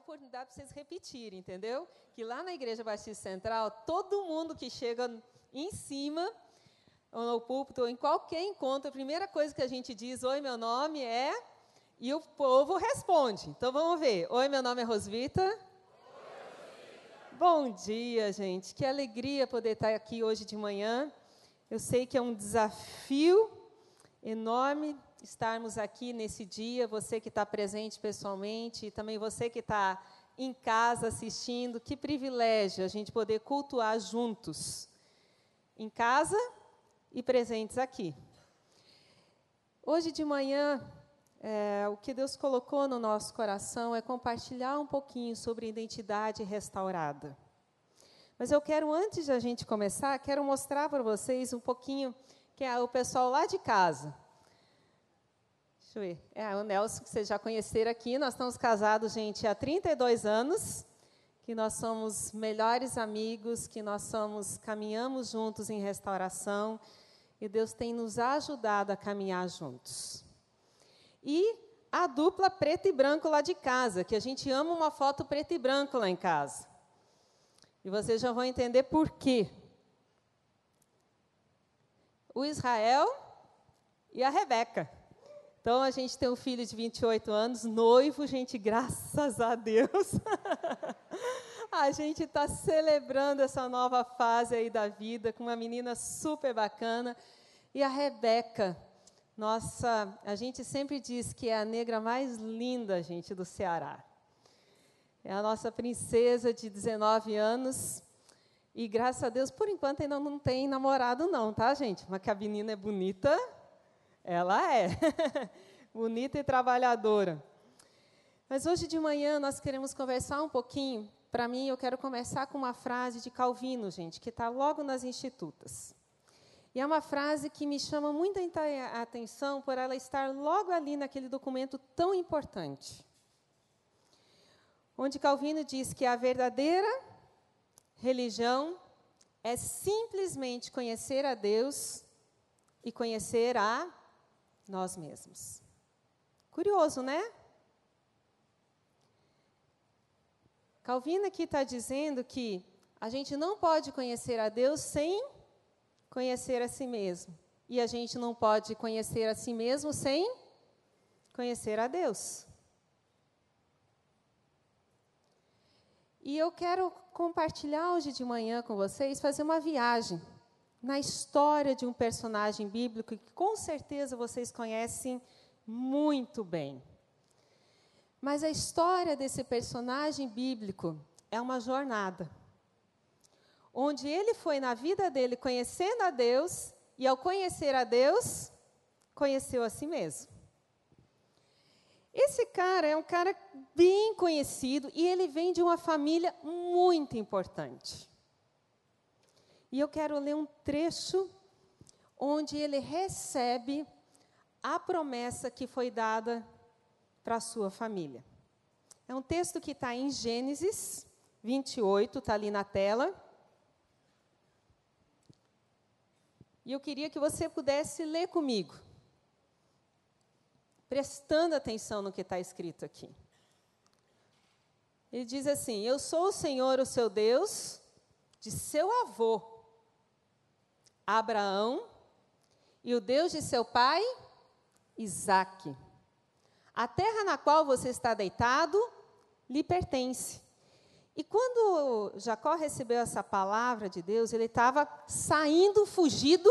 oportunidade para vocês repetirem, entendeu? Que lá na Igreja Batista Central, todo mundo que chega em cima, ou no púlpito, ou em qualquer encontro, a primeira coisa que a gente diz, oi, meu nome é... E o povo responde. Então, vamos ver. Oi, meu nome é Rosvita. Bom dia, gente. Que alegria poder estar aqui hoje de manhã. Eu sei que é um desafio enorme estarmos aqui nesse dia, você que está presente pessoalmente e também você que está em casa assistindo. Que privilégio a gente poder cultuar juntos, em casa e presentes aqui. Hoje de manhã, é, o que Deus colocou no nosso coração é compartilhar um pouquinho sobre identidade restaurada. Mas eu quero, antes de a gente começar, quero mostrar para vocês um pouquinho que é o pessoal lá de casa. Deixa eu ver. É o Nelson, que vocês já conheceram aqui. Nós estamos casados, gente, há 32 anos, que nós somos melhores amigos, que nós somos caminhamos juntos em restauração, e Deus tem nos ajudado a caminhar juntos. E a dupla preto e branco lá de casa, que a gente ama uma foto preto e branco lá em casa. E vocês já vão entender por quê. O Israel e a Rebeca. Então, a gente tem um filho de 28 anos, noivo, gente, graças a Deus. a gente está celebrando essa nova fase aí da vida com uma menina super bacana. E a Rebeca, nossa, a gente sempre diz que é a negra mais linda, gente, do Ceará. É a nossa princesa de 19 anos. E graças a Deus, por enquanto, ainda não tem namorado, não, tá, gente? Mas que a menina é bonita, ela é. Bonita e trabalhadora. Mas hoje de manhã nós queremos conversar um pouquinho. Para mim, eu quero começar com uma frase de Calvino, gente, que está logo nas Institutas. E é uma frase que me chama muita atenção por ela estar logo ali naquele documento tão importante. Onde Calvino diz que a verdadeira religião é simplesmente conhecer a Deus e conhecer a nós mesmos. Curioso, né? Calvino aqui está dizendo que a gente não pode conhecer a Deus sem conhecer a si mesmo. E a gente não pode conhecer a si mesmo sem conhecer a Deus. E eu quero compartilhar hoje de manhã com vocês, fazer uma viagem na história de um personagem bíblico que com certeza vocês conhecem muito bem. Mas a história desse personagem bíblico é uma jornada. Onde ele foi na vida dele conhecendo a Deus, e ao conhecer a Deus, conheceu a si mesmo. Esse cara é um cara bem conhecido e ele vem de uma família muito importante. E eu quero ler um trecho onde ele recebe a promessa que foi dada para sua família. É um texto que está em Gênesis 28, está ali na tela. E eu queria que você pudesse ler comigo, prestando atenção no que está escrito aqui. Ele diz assim: Eu sou o Senhor, o seu Deus, de seu avô, Abraão, e o Deus de seu pai, Isaque. A terra na qual você está deitado lhe pertence. E quando Jacó recebeu essa palavra de Deus, ele estava saindo, fugido,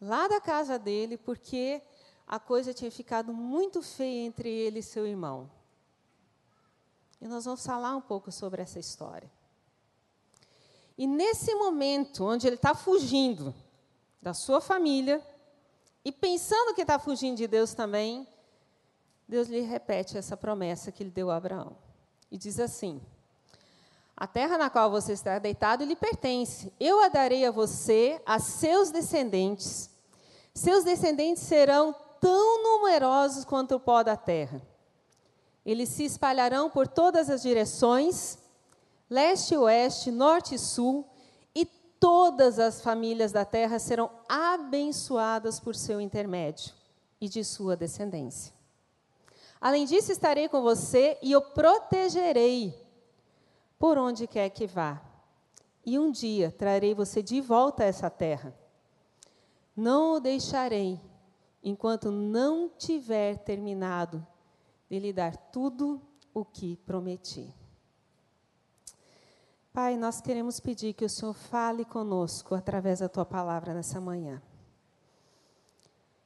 lá da casa dele, porque a coisa tinha ficado muito feia entre ele e seu irmão. E nós vamos falar um pouco sobre essa história. E nesse momento, onde ele está fugindo da sua família, e pensando que está fugindo de Deus também, Deus lhe repete essa promessa que ele deu a Abraão. E diz assim: A terra na qual você está deitado lhe pertence. Eu a darei a você, a seus descendentes. Seus descendentes serão tão numerosos quanto o pó da terra. Eles se espalharão por todas as direções leste e oeste, norte e sul, e todas as famílias da terra serão abençoadas por seu intermédio e de sua descendência. Além disso, estarei com você e o protegerei por onde quer que vá. E um dia trarei você de volta a essa terra. Não o deixarei enquanto não tiver terminado de lhe dar tudo o que prometi. Pai, nós queremos pedir que o Senhor fale conosco através da tua palavra nessa manhã.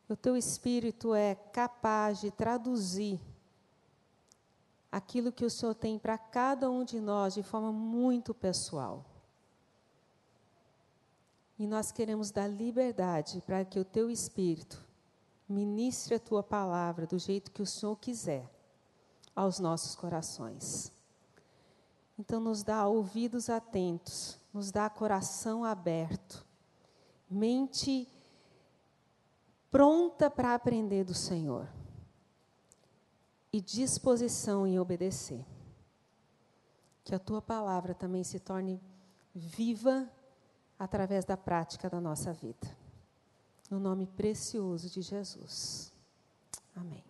O teu espírito é capaz de traduzir aquilo que o Senhor tem para cada um de nós de forma muito pessoal. E nós queremos dar liberdade para que o teu espírito ministre a tua palavra do jeito que o Senhor quiser aos nossos corações. Então, nos dá ouvidos atentos, nos dá coração aberto, mente pronta para aprender do Senhor e disposição em obedecer. Que a tua palavra também se torne viva através da prática da nossa vida. No nome precioso de Jesus. Amém.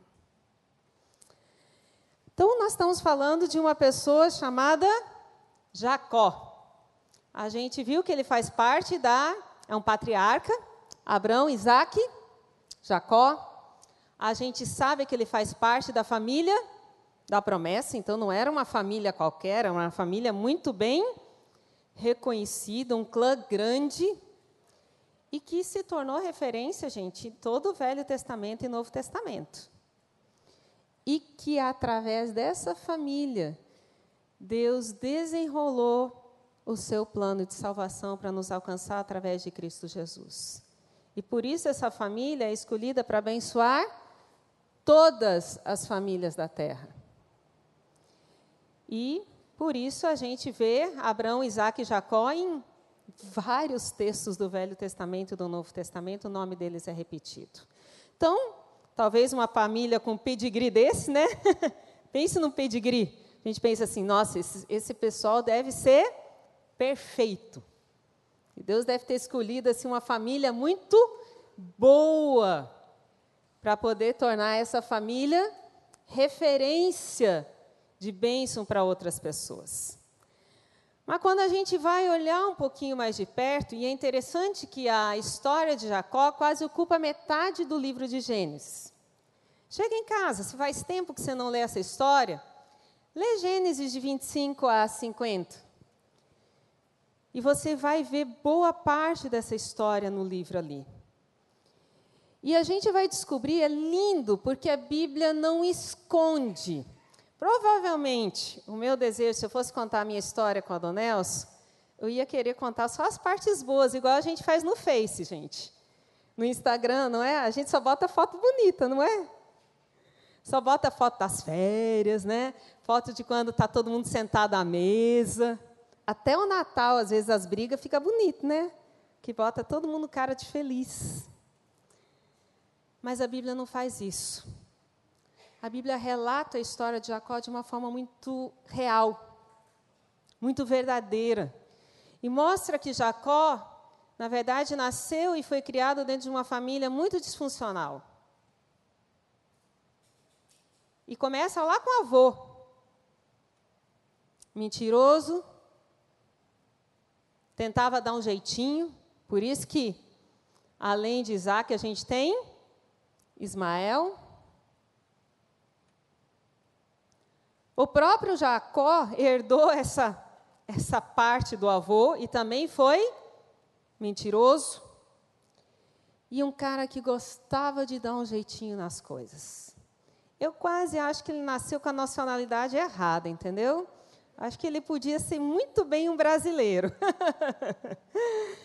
Então, nós estamos falando de uma pessoa chamada Jacó. A gente viu que ele faz parte da. É um patriarca. Abraão, Isaac, Jacó, a gente sabe que ele faz parte da família da promessa, então não era uma família qualquer, era uma família muito bem reconhecida, um clã grande, e que se tornou referência, gente, em todo o Velho Testamento e Novo Testamento. E que através dessa família, Deus desenrolou o seu plano de salvação para nos alcançar através de Cristo Jesus. E por isso essa família é escolhida para abençoar todas as famílias da terra. E por isso a gente vê Abraão, Isaac e Jacó em vários textos do Velho Testamento e do Novo Testamento, o nome deles é repetido. Então, talvez uma família com pedigree desse, né? Pense no pedigree. A gente pensa assim, nossa, esse, esse pessoal deve ser perfeito. E Deus deve ter escolhido assim, uma família muito boa para poder tornar essa família referência de bênção para outras pessoas. Mas quando a gente vai olhar um pouquinho mais de perto, e é interessante que a história de Jacó quase ocupa metade do livro de Gênesis. Chega em casa, se faz tempo que você não lê essa história, lê Gênesis de 25 a 50. E você vai ver boa parte dessa história no livro ali. E a gente vai descobrir, é lindo, porque a Bíblia não esconde. Provavelmente, o meu desejo, se eu fosse contar a minha história com a Dona Nelson, eu ia querer contar só as partes boas, igual a gente faz no Face, gente. No Instagram, não é? A gente só bota foto bonita, não é? Só bota foto das férias, né? Foto de quando está todo mundo sentado à mesa. Até o Natal, às vezes, as brigas fica bonito, né? Que bota todo mundo cara de feliz. Mas a Bíblia não faz isso. A Bíblia relata a história de Jacó de uma forma muito real, muito verdadeira. E mostra que Jacó, na verdade, nasceu e foi criado dentro de uma família muito disfuncional. E começa lá com o avô. Mentiroso, tentava dar um jeitinho, por isso que, além de Isaac, a gente tem Ismael. O próprio Jacó herdou essa, essa parte do avô e também foi mentiroso. E um cara que gostava de dar um jeitinho nas coisas. Eu quase acho que ele nasceu com a nacionalidade errada, entendeu? Acho que ele podia ser muito bem um brasileiro.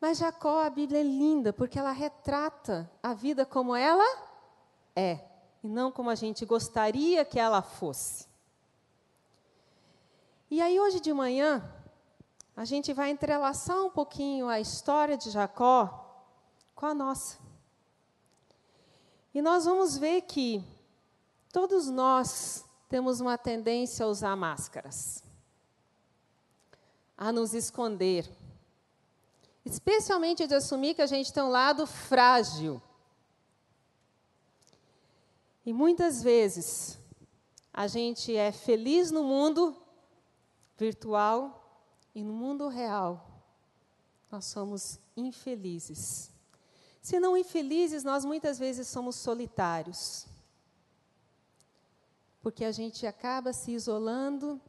Mas Jacó, a Bíblia é linda, porque ela retrata a vida como ela é, e não como a gente gostaria que ela fosse. E aí, hoje de manhã, a gente vai entrelaçar um pouquinho a história de Jacó com a nossa. E nós vamos ver que todos nós temos uma tendência a usar máscaras, a nos esconder, Especialmente de assumir que a gente tem um lado frágil. E muitas vezes a gente é feliz no mundo virtual e no mundo real nós somos infelizes. Se não infelizes, nós muitas vezes somos solitários. Porque a gente acaba se isolando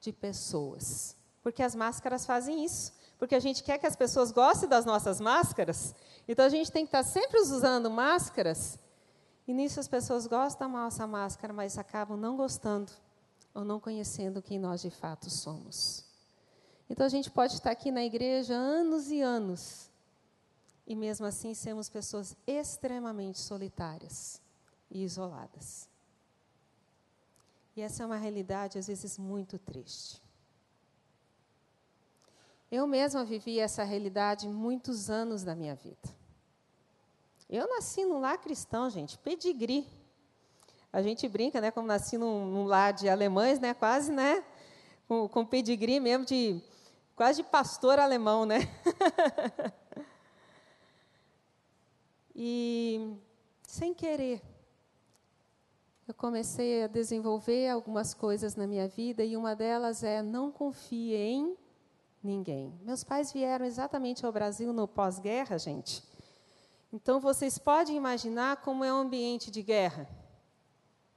de pessoas. Porque as máscaras fazem isso. Porque a gente quer que as pessoas gostem das nossas máscaras. Então a gente tem que estar sempre usando máscaras. E nisso as pessoas gostam da nossa máscara, mas acabam não gostando ou não conhecendo quem nós de fato somos. Então a gente pode estar aqui na igreja anos e anos e mesmo assim sermos pessoas extremamente solitárias e isoladas. E essa é uma realidade às vezes muito triste. Eu mesma vivi essa realidade muitos anos da minha vida. Eu nasci num lar cristão, gente, pedigree. A gente brinca, né, como nasci num, num lar de alemães, né, quase, né, com, com pedigree mesmo de quase de pastor alemão, né? e sem querer, eu comecei a desenvolver algumas coisas na minha vida e uma delas é não confie em ninguém. Meus pais vieram exatamente ao Brasil no pós-guerra, gente. Então vocês podem imaginar como é um ambiente de guerra.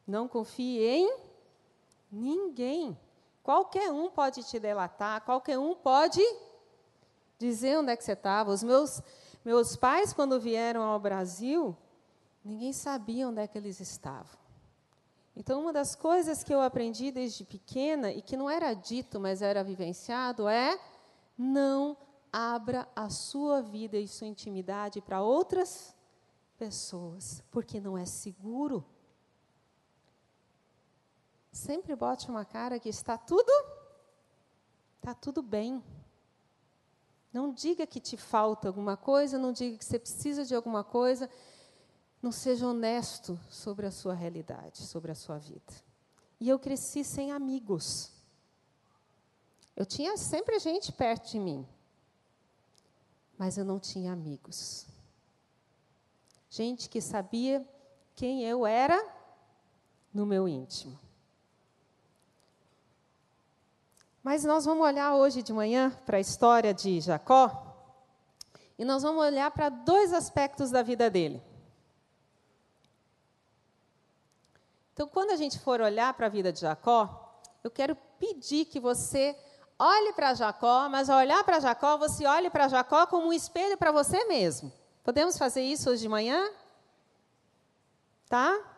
Não confie em ninguém. Qualquer um pode te delatar, qualquer um pode dizer onde é que você estava. Os meus, meus pais, quando vieram ao Brasil, ninguém sabia onde é que eles estavam. Então, uma das coisas que eu aprendi desde pequena, e que não era dito, mas era vivenciado, é não abra a sua vida e sua intimidade para outras pessoas, porque não é seguro. Sempre bote uma cara que está tudo está tudo bem. Não diga que te falta alguma coisa, não diga que você precisa de alguma coisa. Não seja honesto sobre a sua realidade, sobre a sua vida. E eu cresci sem amigos. Eu tinha sempre gente perto de mim, mas eu não tinha amigos. Gente que sabia quem eu era no meu íntimo. Mas nós vamos olhar hoje de manhã para a história de Jacó e nós vamos olhar para dois aspectos da vida dele. Então, quando a gente for olhar para a vida de Jacó, eu quero pedir que você olhe para Jacó, mas ao olhar para Jacó, você olhe para Jacó como um espelho para você mesmo. Podemos fazer isso hoje de manhã? Tá?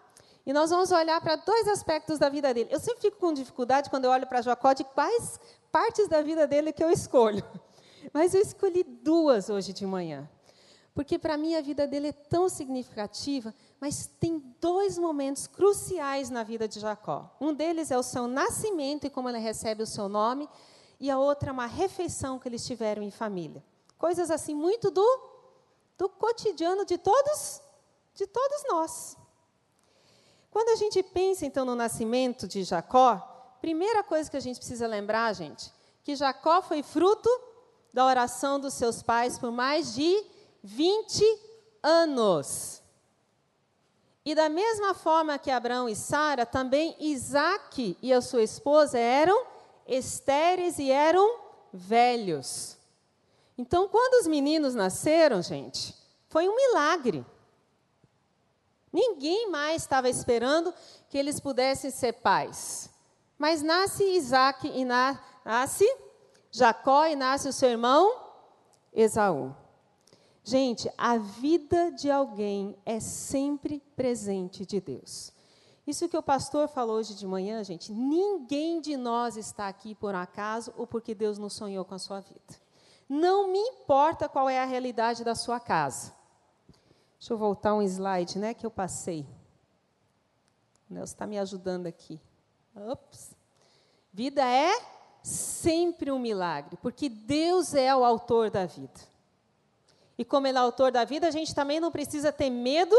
E nós vamos olhar para dois aspectos da vida dele. Eu sempre fico com dificuldade quando eu olho para Jacó de quais partes da vida dele que eu escolho. Mas eu escolhi duas hoje de manhã. Porque para mim a vida dele é tão significativa, mas tem dois momentos cruciais na vida de Jacó. Um deles é o seu nascimento e como ele recebe o seu nome, e a outra é uma refeição que eles tiveram em família. Coisas assim muito do do cotidiano de todos, de todos nós. Quando a gente pensa, então, no nascimento de Jacó, primeira coisa que a gente precisa lembrar, gente, que Jacó foi fruto da oração dos seus pais por mais de 20 anos. E da mesma forma que Abraão e Sara, também Isaac e a sua esposa eram estéreis e eram velhos. Então, quando os meninos nasceram, gente, foi um milagre. Ninguém mais estava esperando que eles pudessem ser pais. Mas nasce Isaac e nasce Jacó e nasce o seu irmão Esaú. Gente, a vida de alguém é sempre presente de Deus. Isso que o pastor falou hoje de manhã, gente, ninguém de nós está aqui por acaso ou porque Deus não sonhou com a sua vida. Não me importa qual é a realidade da sua casa. Deixa eu voltar um slide, né, que eu passei. O Nelson está me ajudando aqui. Ops. Vida é sempre um milagre, porque Deus é o autor da vida. E como Ele é o autor da vida, a gente também não precisa ter medo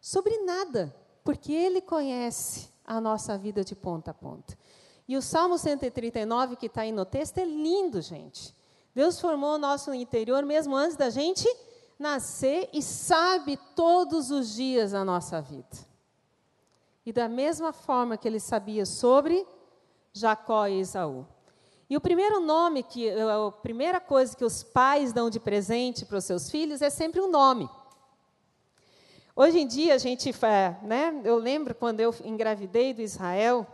sobre nada, porque Ele conhece a nossa vida de ponta a ponta. E o Salmo 139, que está aí no texto, é lindo, gente. Deus formou o nosso interior mesmo antes da gente nascer e sabe todos os dias a nossa vida. E da mesma forma que ele sabia sobre Jacó e Esaú. E o primeiro nome, que, a primeira coisa que os pais dão de presente para os seus filhos é sempre um nome. Hoje em dia, a gente, né, eu lembro quando eu engravidei do Israel,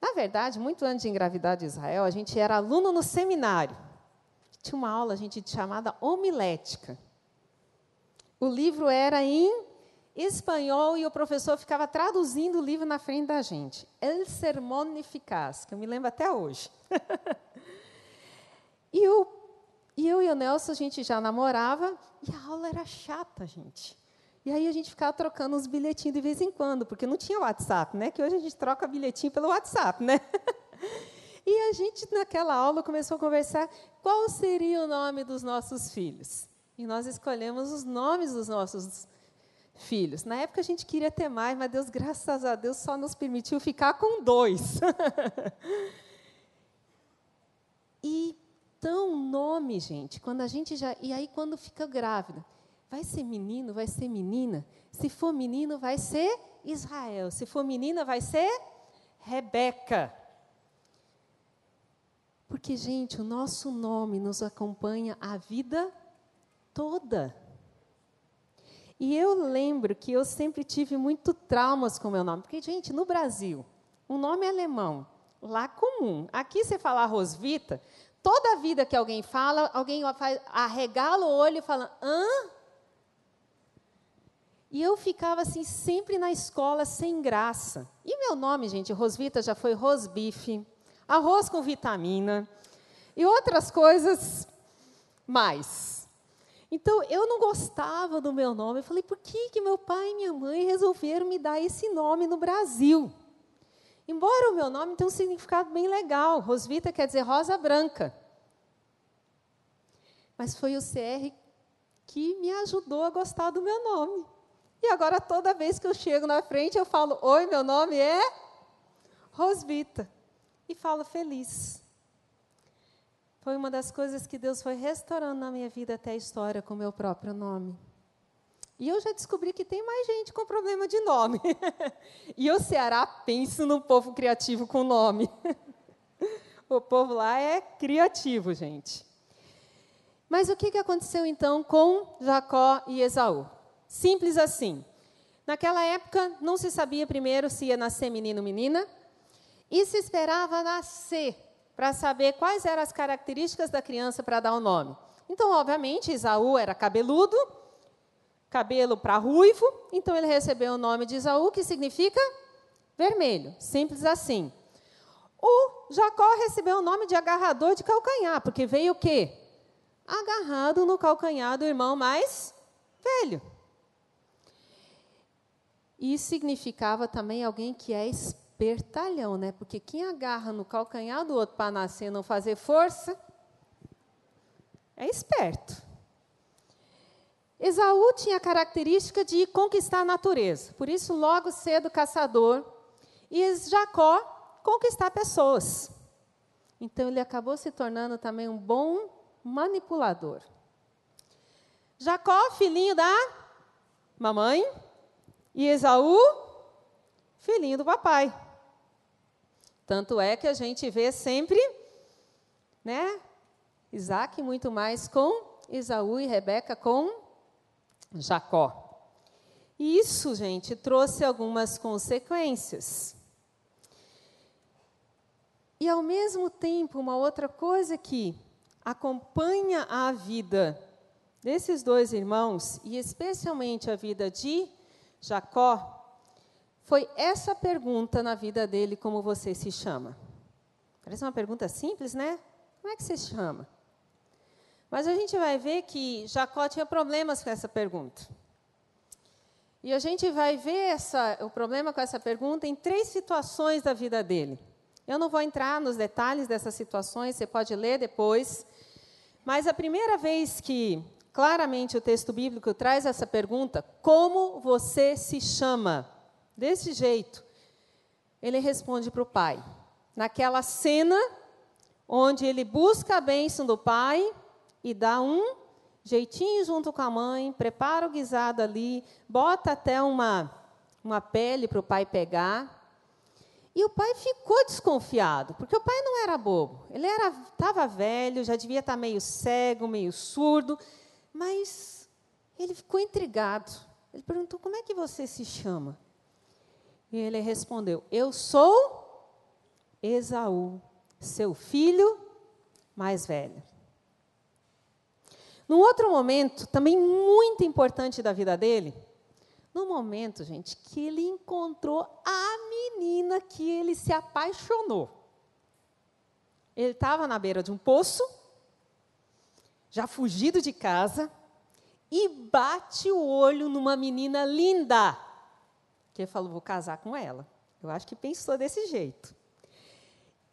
na verdade, muito antes de engravidar de Israel, a gente era aluno no seminário. Tinha uma aula, gente chamada homilética. O livro era em espanhol e o professor ficava traduzindo o livro na frente da gente. El Sermón Eficaz, que eu me lembro até hoje. e, eu, e eu e o Nelson, a gente já namorava e a aula era chata, gente. E aí a gente ficava trocando uns bilhetinhos de vez em quando, porque não tinha WhatsApp, né? Que hoje a gente troca bilhetinho pelo WhatsApp, né? E a gente, naquela aula, começou a conversar qual seria o nome dos nossos filhos. E nós escolhemos os nomes dos nossos filhos. Na época a gente queria ter mais, mas Deus, graças a Deus, só nos permitiu ficar com dois. e tão nome, gente, quando a gente já. E aí, quando fica grávida, vai ser menino, vai ser menina? Se for menino, vai ser Israel. Se for menina, vai ser Rebeca. Porque, gente, o nosso nome nos acompanha a vida toda. E eu lembro que eu sempre tive muito traumas com o meu nome. Porque, gente, no Brasil, um nome alemão, lá comum. Aqui você fala Rosvita, toda vida que alguém fala, alguém arregala o olho e fala, hã? E eu ficava assim, sempre na escola, sem graça. E meu nome, gente, Rosvita, já foi rosbife, arroz com vitamina e outras coisas mais. Então, eu não gostava do meu nome. Eu falei, por que, que meu pai e minha mãe resolveram me dar esse nome no Brasil? Embora o meu nome tenha um significado bem legal. Rosvita quer dizer rosa branca. Mas foi o CR que me ajudou a gostar do meu nome. E agora, toda vez que eu chego na frente, eu falo: Oi, meu nome é Rosvita. E falo feliz. Foi uma das coisas que Deus foi restaurando na minha vida até a história com o meu próprio nome. E eu já descobri que tem mais gente com problema de nome. e o Ceará pensa no povo criativo com nome. o povo lá é criativo, gente. Mas o que aconteceu então com Jacó e Esaú? Simples assim. Naquela época, não se sabia primeiro se ia nascer menino ou menina, e se esperava nascer para saber quais eram as características da criança para dar o nome. Então, obviamente, Isaú era cabeludo, cabelo para ruivo, então ele recebeu o nome de Isaú, que significa vermelho. Simples assim. O Jacó recebeu o nome de agarrador de calcanhar, porque veio o quê? Agarrado no calcanhar do irmão mais velho. E significava também alguém que é espertalhão, né? Porque quem agarra no calcanhar do outro para nascer e não fazer força, é esperto. Esaú tinha a característica de conquistar a natureza, por isso, logo cedo, caçador. E Jacó, conquistar pessoas. Então, ele acabou se tornando também um bom manipulador. Jacó, filhinho da mamãe, e Esaú, filhinho do papai. Tanto é que a gente vê sempre, né? Isaac muito mais com Esaú e Rebeca com Jacó. E isso, gente, trouxe algumas consequências. E, ao mesmo tempo, uma outra coisa que acompanha a vida desses dois irmãos, e especialmente a vida de Jacó, foi essa pergunta na vida dele: como você se chama? Parece uma pergunta simples, né? Como é que você se chama? Mas a gente vai ver que Jacó tinha problemas com essa pergunta. E a gente vai ver essa, o problema com essa pergunta em três situações da vida dele. Eu não vou entrar nos detalhes dessas situações, você pode ler depois. Mas a primeira vez que Claramente o texto bíblico traz essa pergunta: como você se chama? Desse jeito. Ele responde para o pai. Naquela cena onde ele busca a bênção do pai e dá um jeitinho junto com a mãe, prepara o guisado ali, bota até uma uma pele para o pai pegar. E o pai ficou desconfiado, porque o pai não era bobo. Ele estava velho, já devia estar meio cego, meio surdo, mas ele ficou intrigado. Ele perguntou: "Como é que você se chama?" E ele respondeu: "Eu sou Esaú, seu filho mais velho." Num outro momento, também muito importante da vida dele, no momento, gente, que ele encontrou a menina que ele se apaixonou. Ele estava na beira de um poço, já fugido de casa, e bate o olho numa menina linda. Que ele falou: vou casar com ela. Eu acho que pensou desse jeito.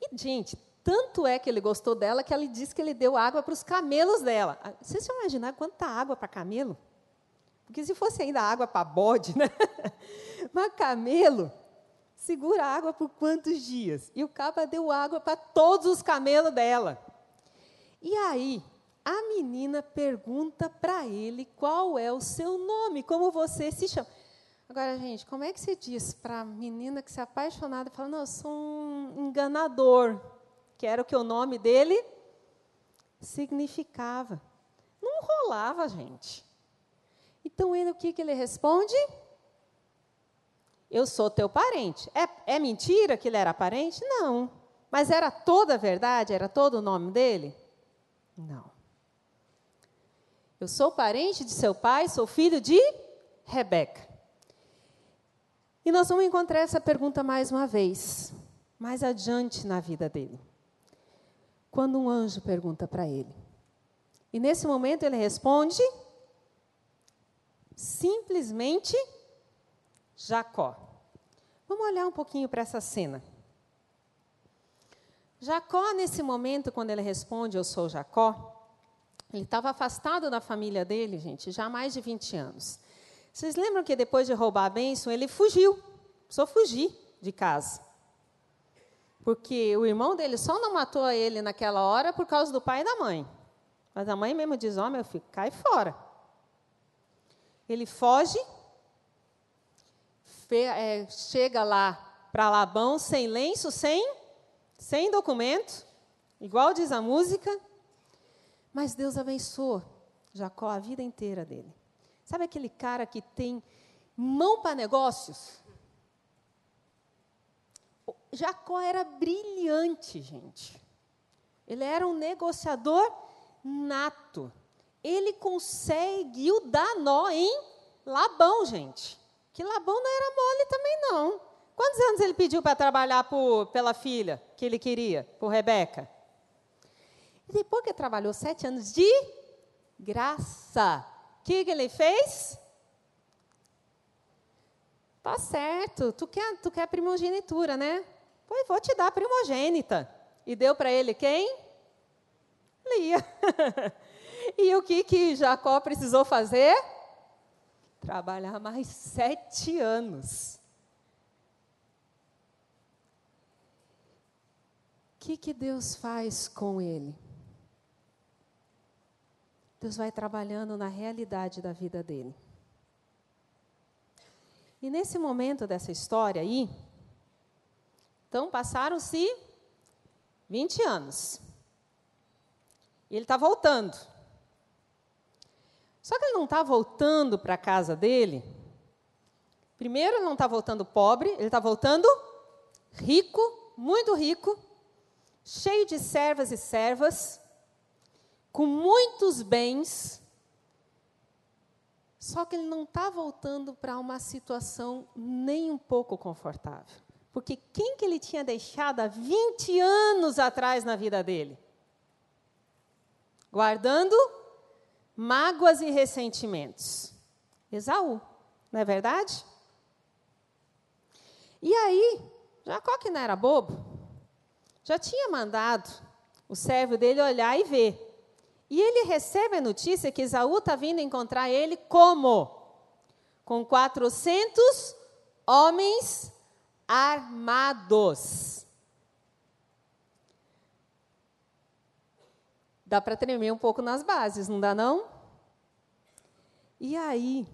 E, gente, tanto é que ele gostou dela que ele disse que ele deu água para os camelos dela. Ah, vocês se imaginar quanta água para camelo? Porque se fosse ainda água para bode, né? Mas camelo segura água por quantos dias? E o capa deu água para todos os camelos dela. E aí, a menina pergunta para ele qual é o seu nome, como você se chama. Agora, gente, como é que você diz para a menina que se apaixonada e fala, não, eu sou um enganador, que era o que o nome dele significava? Não rolava, gente. Então, ele, o que, que ele responde? Eu sou teu parente. É, é mentira que ele era parente? Não. Mas era toda a verdade? Era todo o nome dele? Não. Eu sou parente de seu pai, sou filho de Rebeca. E nós vamos encontrar essa pergunta mais uma vez, mais adiante na vida dele. Quando um anjo pergunta para ele. E nesse momento ele responde: simplesmente Jacó. Vamos olhar um pouquinho para essa cena. Jacó, nesse momento, quando ele responde, Eu sou Jacó, ele estava afastado da família dele, gente, já há mais de 20 anos. Vocês lembram que depois de roubar a bênção, ele fugiu, só fugir de casa. Porque o irmão dele só não matou ele naquela hora por causa do pai e da mãe. Mas a mãe mesmo diz: Ó, oh, meu filho, cai fora. Ele foge, é, chega lá para Labão sem lenço, sem, sem documento, igual diz a música, mas Deus abençoou Jacó a vida inteira dele. Sabe aquele cara que tem mão para negócios? Jacó era brilhante, gente. Ele era um negociador nato ele conseguiu dar nó em Labão, gente. Que Labão não era mole também, não. Quantos anos ele pediu para trabalhar por, pela filha que ele queria, por Rebeca? E depois que trabalhou sete anos de graça, o que, que ele fez? Tá certo, tu quer, tu quer primogenitura, né? Pois vou te dar primogênita. E deu para ele quem? Lia. E o que, que Jacó precisou fazer? Trabalhar mais sete anos. O que, que Deus faz com ele? Deus vai trabalhando na realidade da vida dele. E nesse momento dessa história aí, então passaram-se 20 anos. E ele está voltando. Só que ele não está voltando para a casa dele. Primeiro, ele não está voltando pobre, ele está voltando rico, muito rico, cheio de servas e servas, com muitos bens. Só que ele não está voltando para uma situação nem um pouco confortável. Porque quem que ele tinha deixado há 20 anos atrás na vida dele? Guardando mágoas e ressentimentos? Esaú, não é verdade? E aí, Jacó, que não era bobo, já tinha mandado o servo dele olhar e ver. E ele recebe a notícia que Esaú está vindo encontrar ele como? Com 400 homens armados. Dá para tremer um pouco nas bases, não dá não? E aí,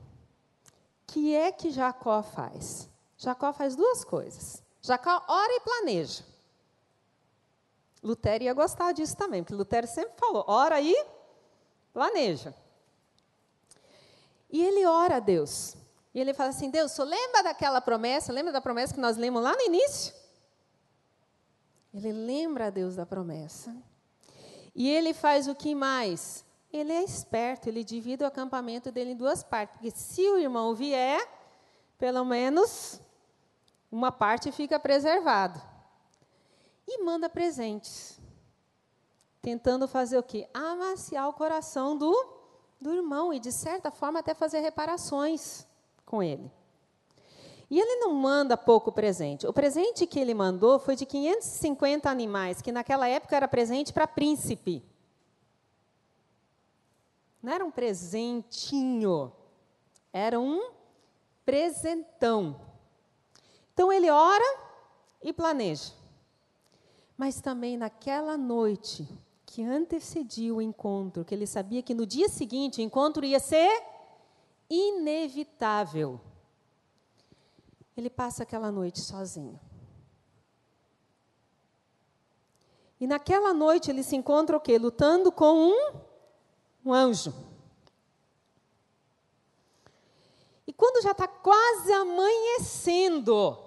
que é que Jacó faz? Jacó faz duas coisas. Jacó ora e planeja. Lutero ia gostar disso também, porque Lutero sempre falou: ora e planeja. E ele ora a Deus. E ele fala assim: Deus, lembra daquela promessa? Lembra da promessa que nós lemos lá no início? Ele lembra a Deus da promessa. E ele faz o que mais? Ele é esperto, ele divide o acampamento dele em duas partes. Porque se o irmão vier, pelo menos uma parte fica preservada. E manda presentes. Tentando fazer o quê? Amaciar o coração do, do irmão e, de certa forma, até fazer reparações com ele. E ele não manda pouco presente. O presente que ele mandou foi de 550 animais, que naquela época era presente para príncipe. Não era um presentinho, era um presentão. Então ele ora e planeja. Mas também naquela noite que antecedia o encontro, que ele sabia que no dia seguinte o encontro ia ser inevitável. Ele passa aquela noite sozinho. E naquela noite ele se encontra o quê? Lutando com um, um anjo. E quando já está quase amanhecendo,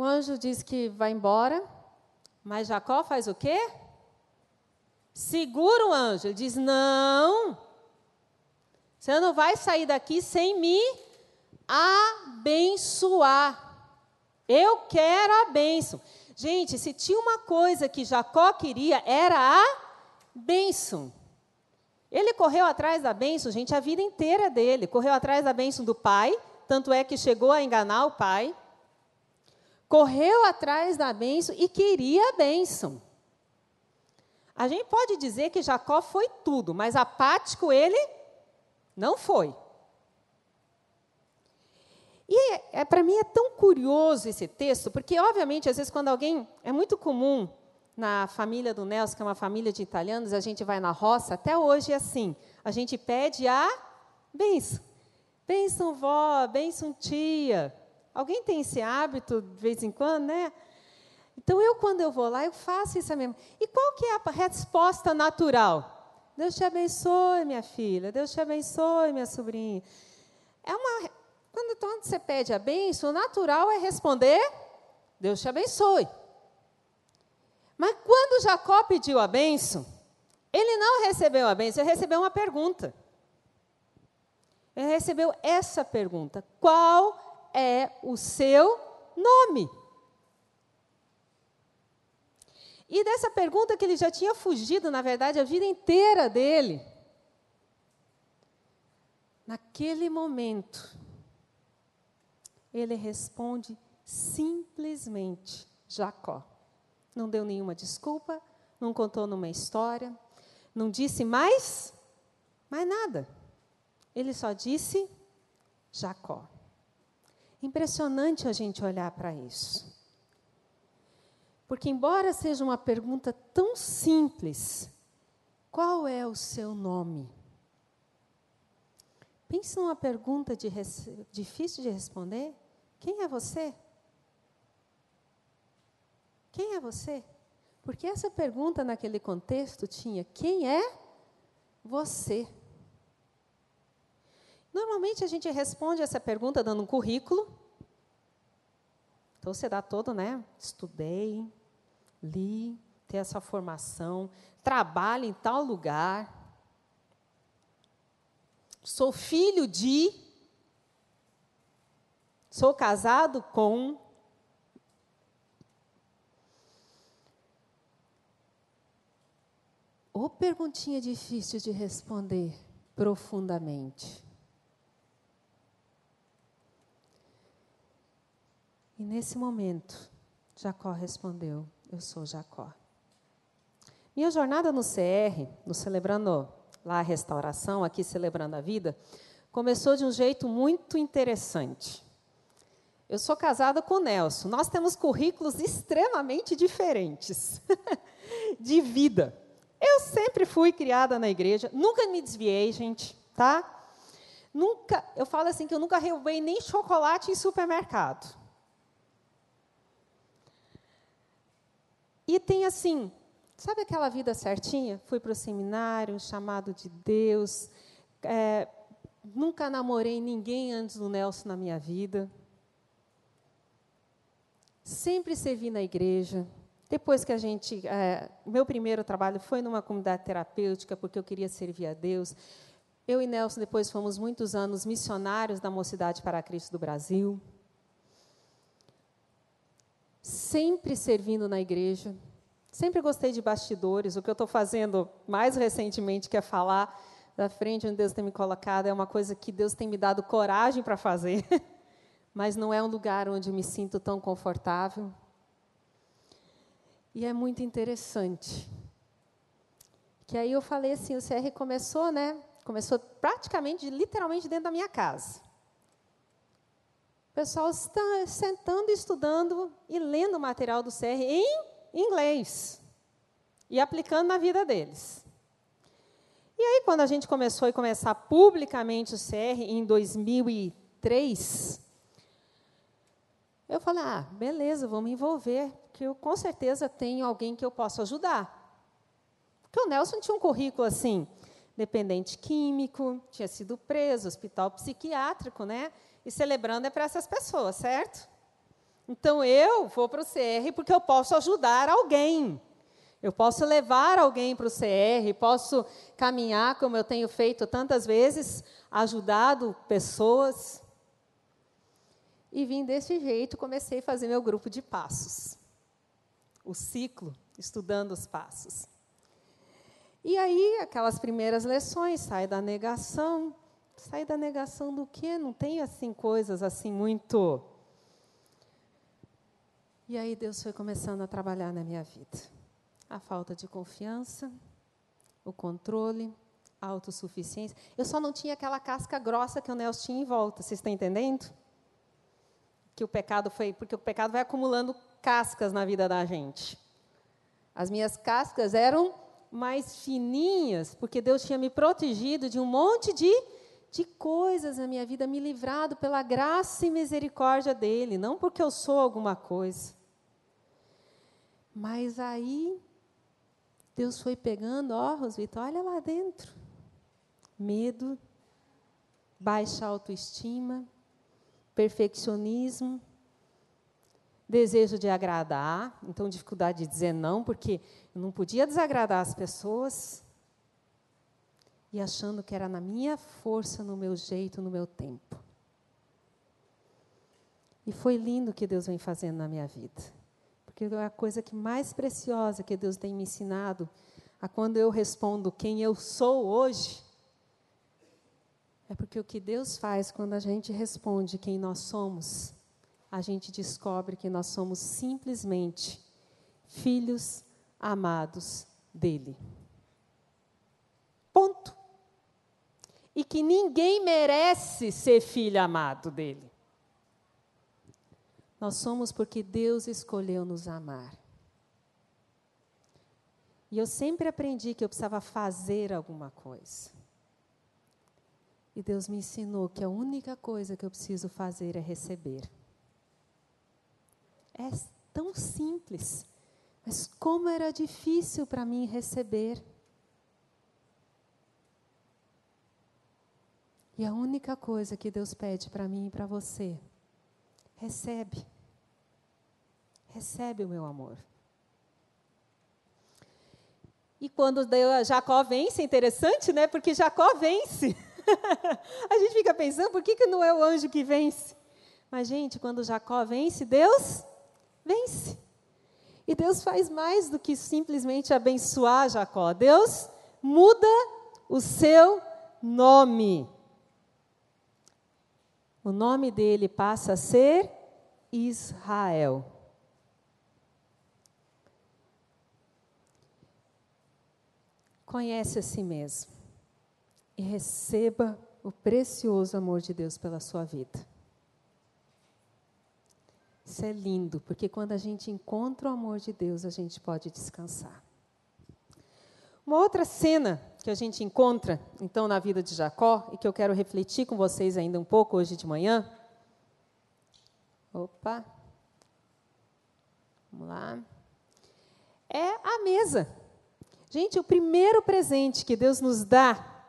o anjo diz que vai embora, mas Jacó faz o quê? Segura o anjo. Ele diz: Não, você não vai sair daqui sem me abençoar. Eu quero a bênção. Gente, se tinha uma coisa que Jacó queria, era a bênção. Ele correu atrás da bênção, gente, a vida inteira dele. Correu atrás da bênção do pai, tanto é que chegou a enganar o pai. Correu atrás da bênção e queria a bênção. A gente pode dizer que Jacó foi tudo, mas apático ele não foi. E é, é para mim é tão curioso esse texto, porque, obviamente, às vezes, quando alguém. É muito comum na família do Nelson, que é uma família de italianos, a gente vai na roça, até hoje é assim: a gente pede a benção. Benção, vó, benção, tia. Alguém tem esse hábito de vez em quando, né? Então, eu, quando eu vou lá, eu faço isso mesmo. E qual que é a resposta natural? Deus te abençoe, minha filha. Deus te abençoe, minha sobrinha. É uma, quando, quando você pede a benção, o natural é responder: Deus te abençoe. Mas quando Jacó pediu a benção, ele não recebeu a benção, ele recebeu uma pergunta. Ele recebeu essa pergunta: Qual é o seu nome? E dessa pergunta que ele já tinha fugido, na verdade, a vida inteira dele. Naquele momento, ele responde simplesmente Jacó. Não deu nenhuma desculpa, não contou numa história, não disse mais, mais nada. Ele só disse Jacó. Impressionante a gente olhar para isso. Porque, embora seja uma pergunta tão simples, qual é o seu nome? Pense numa pergunta de difícil de responder. Quem é você? Quem é você? Porque essa pergunta, naquele contexto, tinha: quem é você? Normalmente a gente responde essa pergunta dando um currículo. Então você dá todo, né? Estudei, li, ter essa formação, trabalho em tal lugar, sou filho de, sou casado com. Ou perguntinha difícil de responder profundamente. E nesse momento, Jacó respondeu: eu sou Jacó. Minha jornada no CR, no Celebrando lá a Restauração, aqui Celebrando a Vida, começou de um jeito muito interessante. Eu sou casada com o Nelson. Nós temos currículos extremamente diferentes de vida. Eu sempre fui criada na igreja, nunca me desviei, gente, tá? Nunca, eu falo assim que eu nunca roubei nem chocolate em supermercado. E tem assim, sabe aquela vida certinha? Fui para o seminário, chamado de Deus. É, nunca namorei ninguém antes do Nelson na minha vida. Sempre servi na igreja. Depois que a gente. É, meu primeiro trabalho foi numa comunidade terapêutica, porque eu queria servir a Deus. Eu e Nelson, depois, fomos muitos anos missionários da Mocidade para Cristo do Brasil. Sempre servindo na igreja. Sempre gostei de bastidores. O que eu estou fazendo mais recentemente, que é falar da frente onde Deus tem me colocado, é uma coisa que Deus tem me dado coragem para fazer. Mas não é um lugar onde me sinto tão confortável. E é muito interessante. Que aí eu falei assim, o CR começou, né? Começou praticamente, literalmente dentro da minha casa. Pessoal está sentando, estudando e lendo o material do CR em inglês e aplicando na vida deles. E aí, quando a gente começou a começar publicamente o CR em 2003, eu falei: ah, beleza, vou me envolver que eu com certeza tenho alguém que eu possa ajudar. Porque o Nelson tinha um currículo assim, dependente químico, tinha sido preso, hospital psiquiátrico, né? E celebrando é para essas pessoas, certo? Então eu vou para o CR porque eu posso ajudar alguém. Eu posso levar alguém para o CR, posso caminhar como eu tenho feito tantas vezes, ajudado pessoas. E vim desse jeito, comecei a fazer meu grupo de passos o ciclo, estudando os passos. E aí, aquelas primeiras lições, sai da negação. Sai da negação do quê? Não tem assim coisas assim muito. E aí Deus foi começando a trabalhar na minha vida. A falta de confiança, o controle, a autossuficiência. Eu só não tinha aquela casca grossa que o Nelson tinha em volta. Vocês estão entendendo? Que o pecado foi. Porque o pecado vai acumulando cascas na vida da gente. As minhas cascas eram mais fininhas, porque Deus tinha me protegido de um monte de, de coisas na minha vida, me livrado pela graça e misericórdia dEle, não porque eu sou alguma coisa. Mas aí, Deus foi pegando, ó, Rosvita, olha lá dentro. Medo, baixa autoestima, perfeccionismo, desejo de agradar, então dificuldade de dizer não, porque eu não podia desagradar as pessoas, e achando que era na minha força, no meu jeito, no meu tempo. E foi lindo o que Deus vem fazendo na minha vida. Porque é a coisa que mais preciosa que Deus tem me ensinado, a quando eu respondo quem eu sou hoje, é porque o que Deus faz quando a gente responde quem nós somos, a gente descobre que nós somos simplesmente filhos amados dele. E que ninguém merece ser filho amado dele. Nós somos porque Deus escolheu nos amar. E eu sempre aprendi que eu precisava fazer alguma coisa. E Deus me ensinou que a única coisa que eu preciso fazer é receber. É tão simples, mas como era difícil para mim receber. E a única coisa que Deus pede para mim e para você, recebe. Recebe o meu amor. E quando Jacó vence, é interessante, né? Porque Jacó vence. a gente fica pensando, por que, que não é o anjo que vence? Mas, gente, quando Jacó vence, Deus vence. E Deus faz mais do que simplesmente abençoar Jacó. Deus muda o seu nome. O nome dele passa a ser Israel. Conhece a si mesmo e receba o precioso amor de Deus pela sua vida. Isso é lindo, porque quando a gente encontra o amor de Deus, a gente pode descansar. Uma outra cena que a gente encontra, então, na vida de Jacó, e que eu quero refletir com vocês ainda um pouco hoje de manhã. Opa. Vamos lá. É a mesa. Gente, o primeiro presente que Deus nos dá,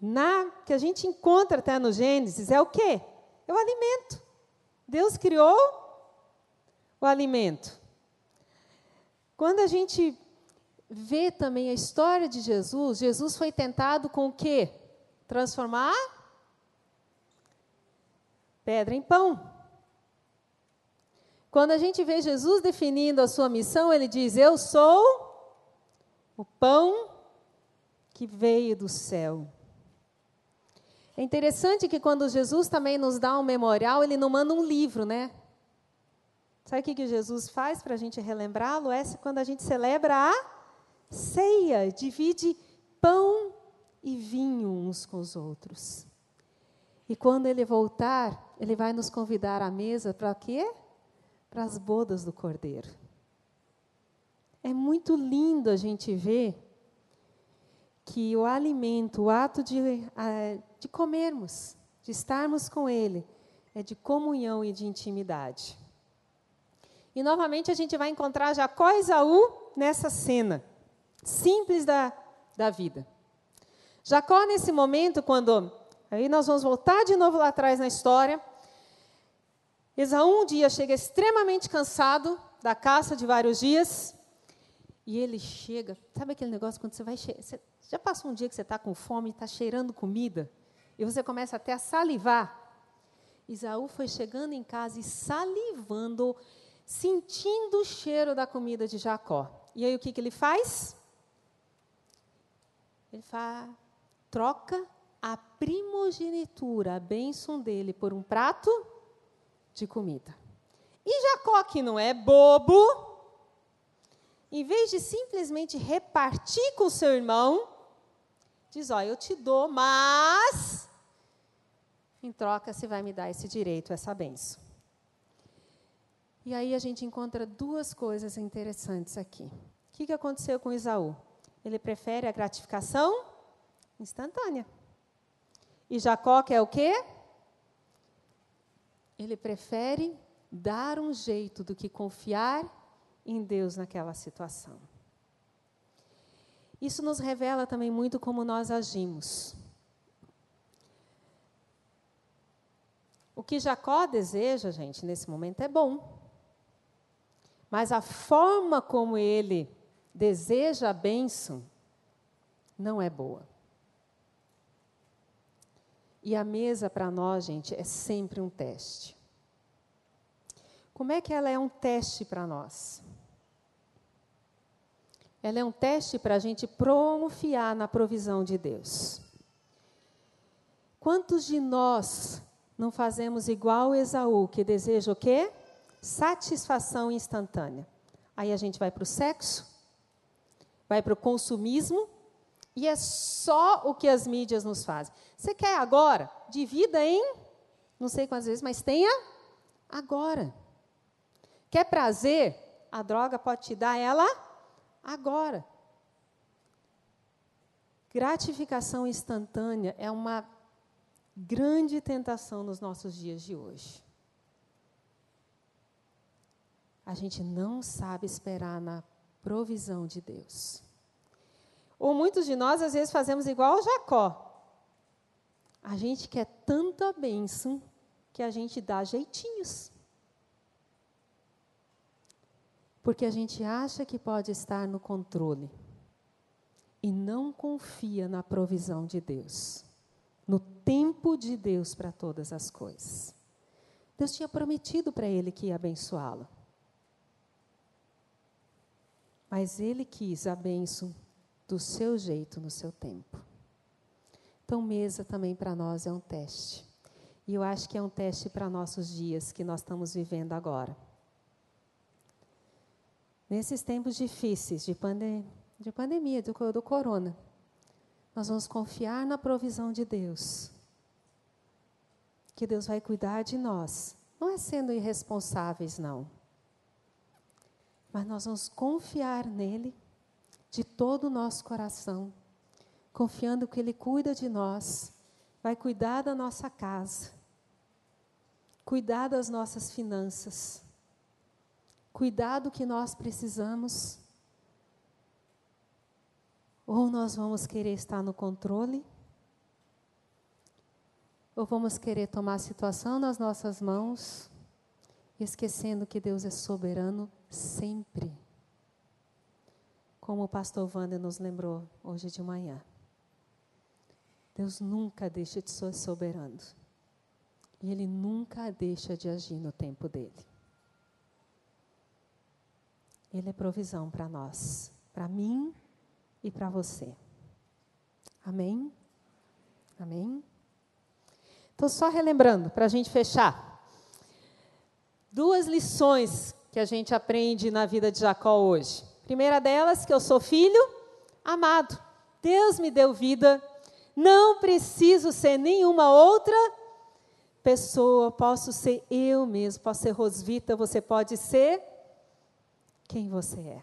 na, que a gente encontra até no Gênesis, é o quê? É o alimento. Deus criou o alimento. Quando a gente vê também a história de Jesus, Jesus foi tentado com o quê? Transformar pedra em pão. Quando a gente vê Jesus definindo a sua missão, ele diz: Eu sou o pão que veio do céu. É interessante que quando Jesus também nos dá um memorial, ele não manda um livro, né? Sabe o que, Jesus faz para a gente relembrá-lo? É quando a gente celebra a ceia, divide pão e vinho uns com os outros. E quando ele voltar, ele vai nos convidar à mesa para quê? para as bodas do Cordeiro. É muito lindo a gente ver que o alimento, o ato de, de comermos, de estarmos com Ele, é de comunhão e de intimidade. E novamente a gente vai encontrar Jacó e Esaú nessa cena simples da, da vida. Jacó, nesse momento, quando. Aí nós vamos voltar de novo lá atrás na história. Esaú um dia chega extremamente cansado da caça de vários dias. E ele chega, sabe aquele negócio quando você vai. Você já passou um dia que você está com fome e está cheirando comida? E você começa até a salivar. Isaú foi chegando em casa e salivando, sentindo o cheiro da comida de Jacó. E aí o que, que ele faz? Ele faz, troca a primogenitura, a bênção dele, por um prato de comida. E Jacó, que não é bobo, em vez de simplesmente repartir com seu irmão, diz: Ó, eu te dou, mas em troca você vai me dar esse direito, essa benção. E aí a gente encontra duas coisas interessantes aqui. O que, que aconteceu com Isaú? Ele prefere a gratificação instantânea. E Jacó quer o quê? Ele prefere dar um jeito do que confiar em Deus naquela situação. Isso nos revela também muito como nós agimos. O que Jacó deseja, gente, nesse momento é bom. Mas a forma como ele deseja a bênção não é boa. E a mesa para nós, gente, é sempre um teste. Como é que ela é um teste para nós? Ela é um teste para a gente confiar na provisão de Deus. Quantos de nós não fazemos igual Esaú, que deseja o quê? Satisfação instantânea. Aí a gente vai para o sexo, vai para o consumismo, e é só o que as mídias nos fazem. Você quer agora? Divida em, não sei quantas vezes, mas tenha agora. Quer prazer? A droga pode te dar ela agora. Gratificação instantânea é uma grande tentação nos nossos dias de hoje. A gente não sabe esperar na provisão de Deus. Ou muitos de nós, às vezes, fazemos igual Jacó. A gente quer tanta bênção que a gente dá jeitinhos. Porque a gente acha que pode estar no controle e não confia na provisão de Deus, no tempo de Deus para todas as coisas. Deus tinha prometido para ele que ia abençoá-lo. Mas ele quis a bênção do seu jeito, no seu tempo. Então, mesa também para nós é um teste. E eu acho que é um teste para nossos dias que nós estamos vivendo agora. Nesses tempos difíceis de, pandem de pandemia, do, do corona, nós vamos confiar na provisão de Deus. Que Deus vai cuidar de nós. Não é sendo irresponsáveis, não. Mas nós vamos confiar nele de todo o nosso coração, confiando que Ele cuida de nós, vai cuidar da nossa casa, cuidar das nossas finanças, cuidar do que nós precisamos. Ou nós vamos querer estar no controle, ou vamos querer tomar a situação nas nossas mãos, esquecendo que Deus é soberano sempre como o pastor Wander nos lembrou hoje de manhã. Deus nunca deixa de ser soberano. E Ele nunca deixa de agir no tempo dele. Ele é provisão para nós, para mim e para você. Amém? Amém? Então, só relembrando, para a gente fechar. Duas lições que a gente aprende na vida de Jacó hoje. Primeira delas, que eu sou filho amado. Deus me deu vida. Não preciso ser nenhuma outra pessoa. Posso ser eu mesmo. Posso ser Rosvita. Você pode ser quem você é.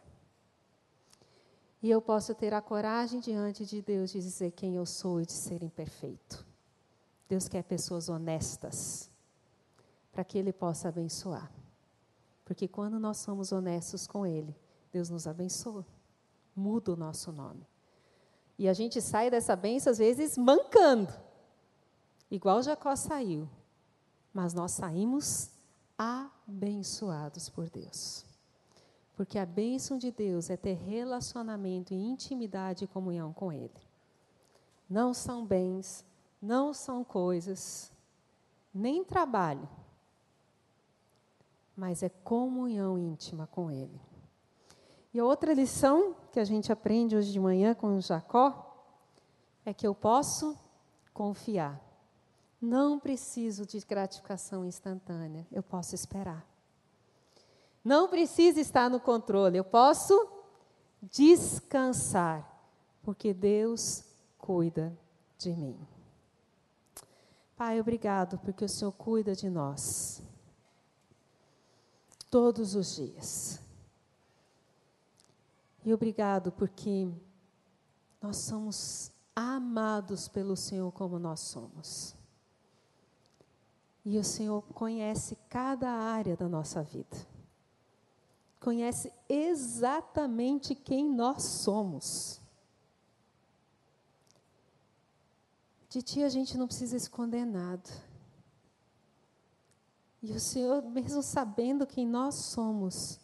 E eu posso ter a coragem diante de Deus de dizer quem eu sou e de ser imperfeito. Deus quer pessoas honestas para que Ele possa abençoar. Porque quando nós somos honestos com Ele, Deus nos abençoa, muda o nosso nome. E a gente sai dessa bênção, às vezes, mancando, igual Jacó saiu. Mas nós saímos abençoados por Deus. Porque a bênção de Deus é ter relacionamento e intimidade e comunhão com Ele. Não são bens, não são coisas, nem trabalho, mas é comunhão íntima com Ele. E a outra lição que a gente aprende hoje de manhã com Jacó é que eu posso confiar. Não preciso de gratificação instantânea, eu posso esperar. Não preciso estar no controle, eu posso descansar, porque Deus cuida de mim. Pai, obrigado porque o Senhor cuida de nós todos os dias. E obrigado porque nós somos amados pelo Senhor como nós somos. E o Senhor conhece cada área da nossa vida. Conhece exatamente quem nós somos. De Ti a gente não precisa esconder nada. E o Senhor, mesmo sabendo quem nós somos,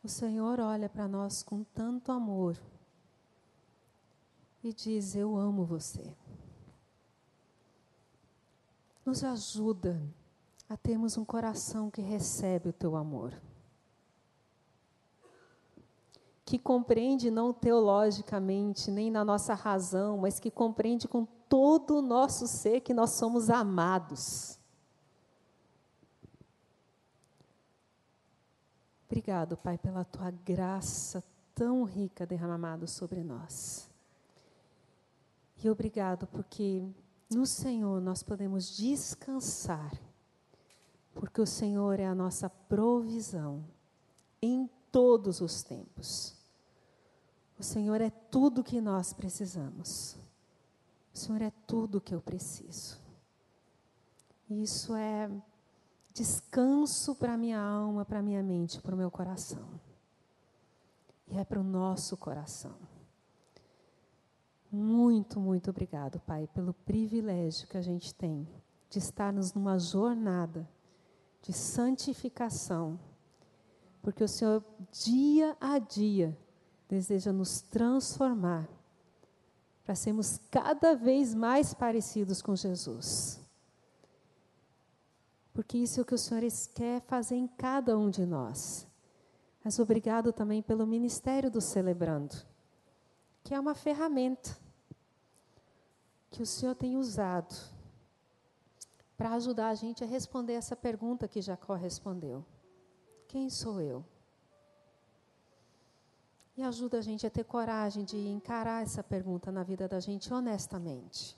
o Senhor olha para nós com tanto amor e diz: Eu amo você. Nos ajuda a termos um coração que recebe o teu amor. Que compreende não teologicamente, nem na nossa razão, mas que compreende com todo o nosso ser que nós somos amados. Obrigado, Pai, pela tua graça tão rica derramada sobre nós. E obrigado porque no Senhor nós podemos descansar, porque o Senhor é a nossa provisão em todos os tempos. O Senhor é tudo que nós precisamos. O Senhor é tudo que eu preciso. Isso é descanso para minha alma, para minha mente, para o meu coração. E é para o nosso coração. Muito, muito obrigado, Pai, pelo privilégio que a gente tem de estarmos numa jornada de santificação, porque o Senhor, dia a dia, deseja nos transformar para sermos cada vez mais parecidos com Jesus porque isso é o que o Senhor quer fazer em cada um de nós. Mas obrigado também pelo ministério do Celebrando, que é uma ferramenta que o Senhor tem usado para ajudar a gente a responder essa pergunta que Jacó respondeu: Quem sou eu? E ajuda a gente a ter coragem de encarar essa pergunta na vida da gente honestamente.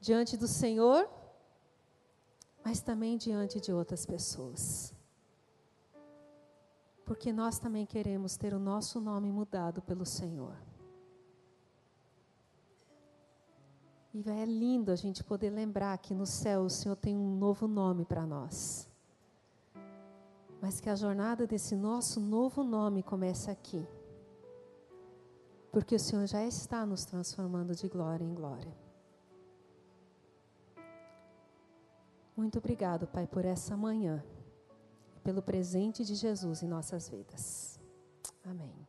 Diante do Senhor, mas também diante de outras pessoas. porque nós também queremos ter o nosso nome mudado pelo Senhor. E é lindo a gente poder lembrar que no céu o Senhor tem um novo nome para nós. Mas que a jornada desse nosso novo nome começa aqui. Porque o Senhor já está nos transformando de glória em glória. Muito obrigado, Pai, por essa manhã pelo presente de Jesus em nossas vidas. Amém.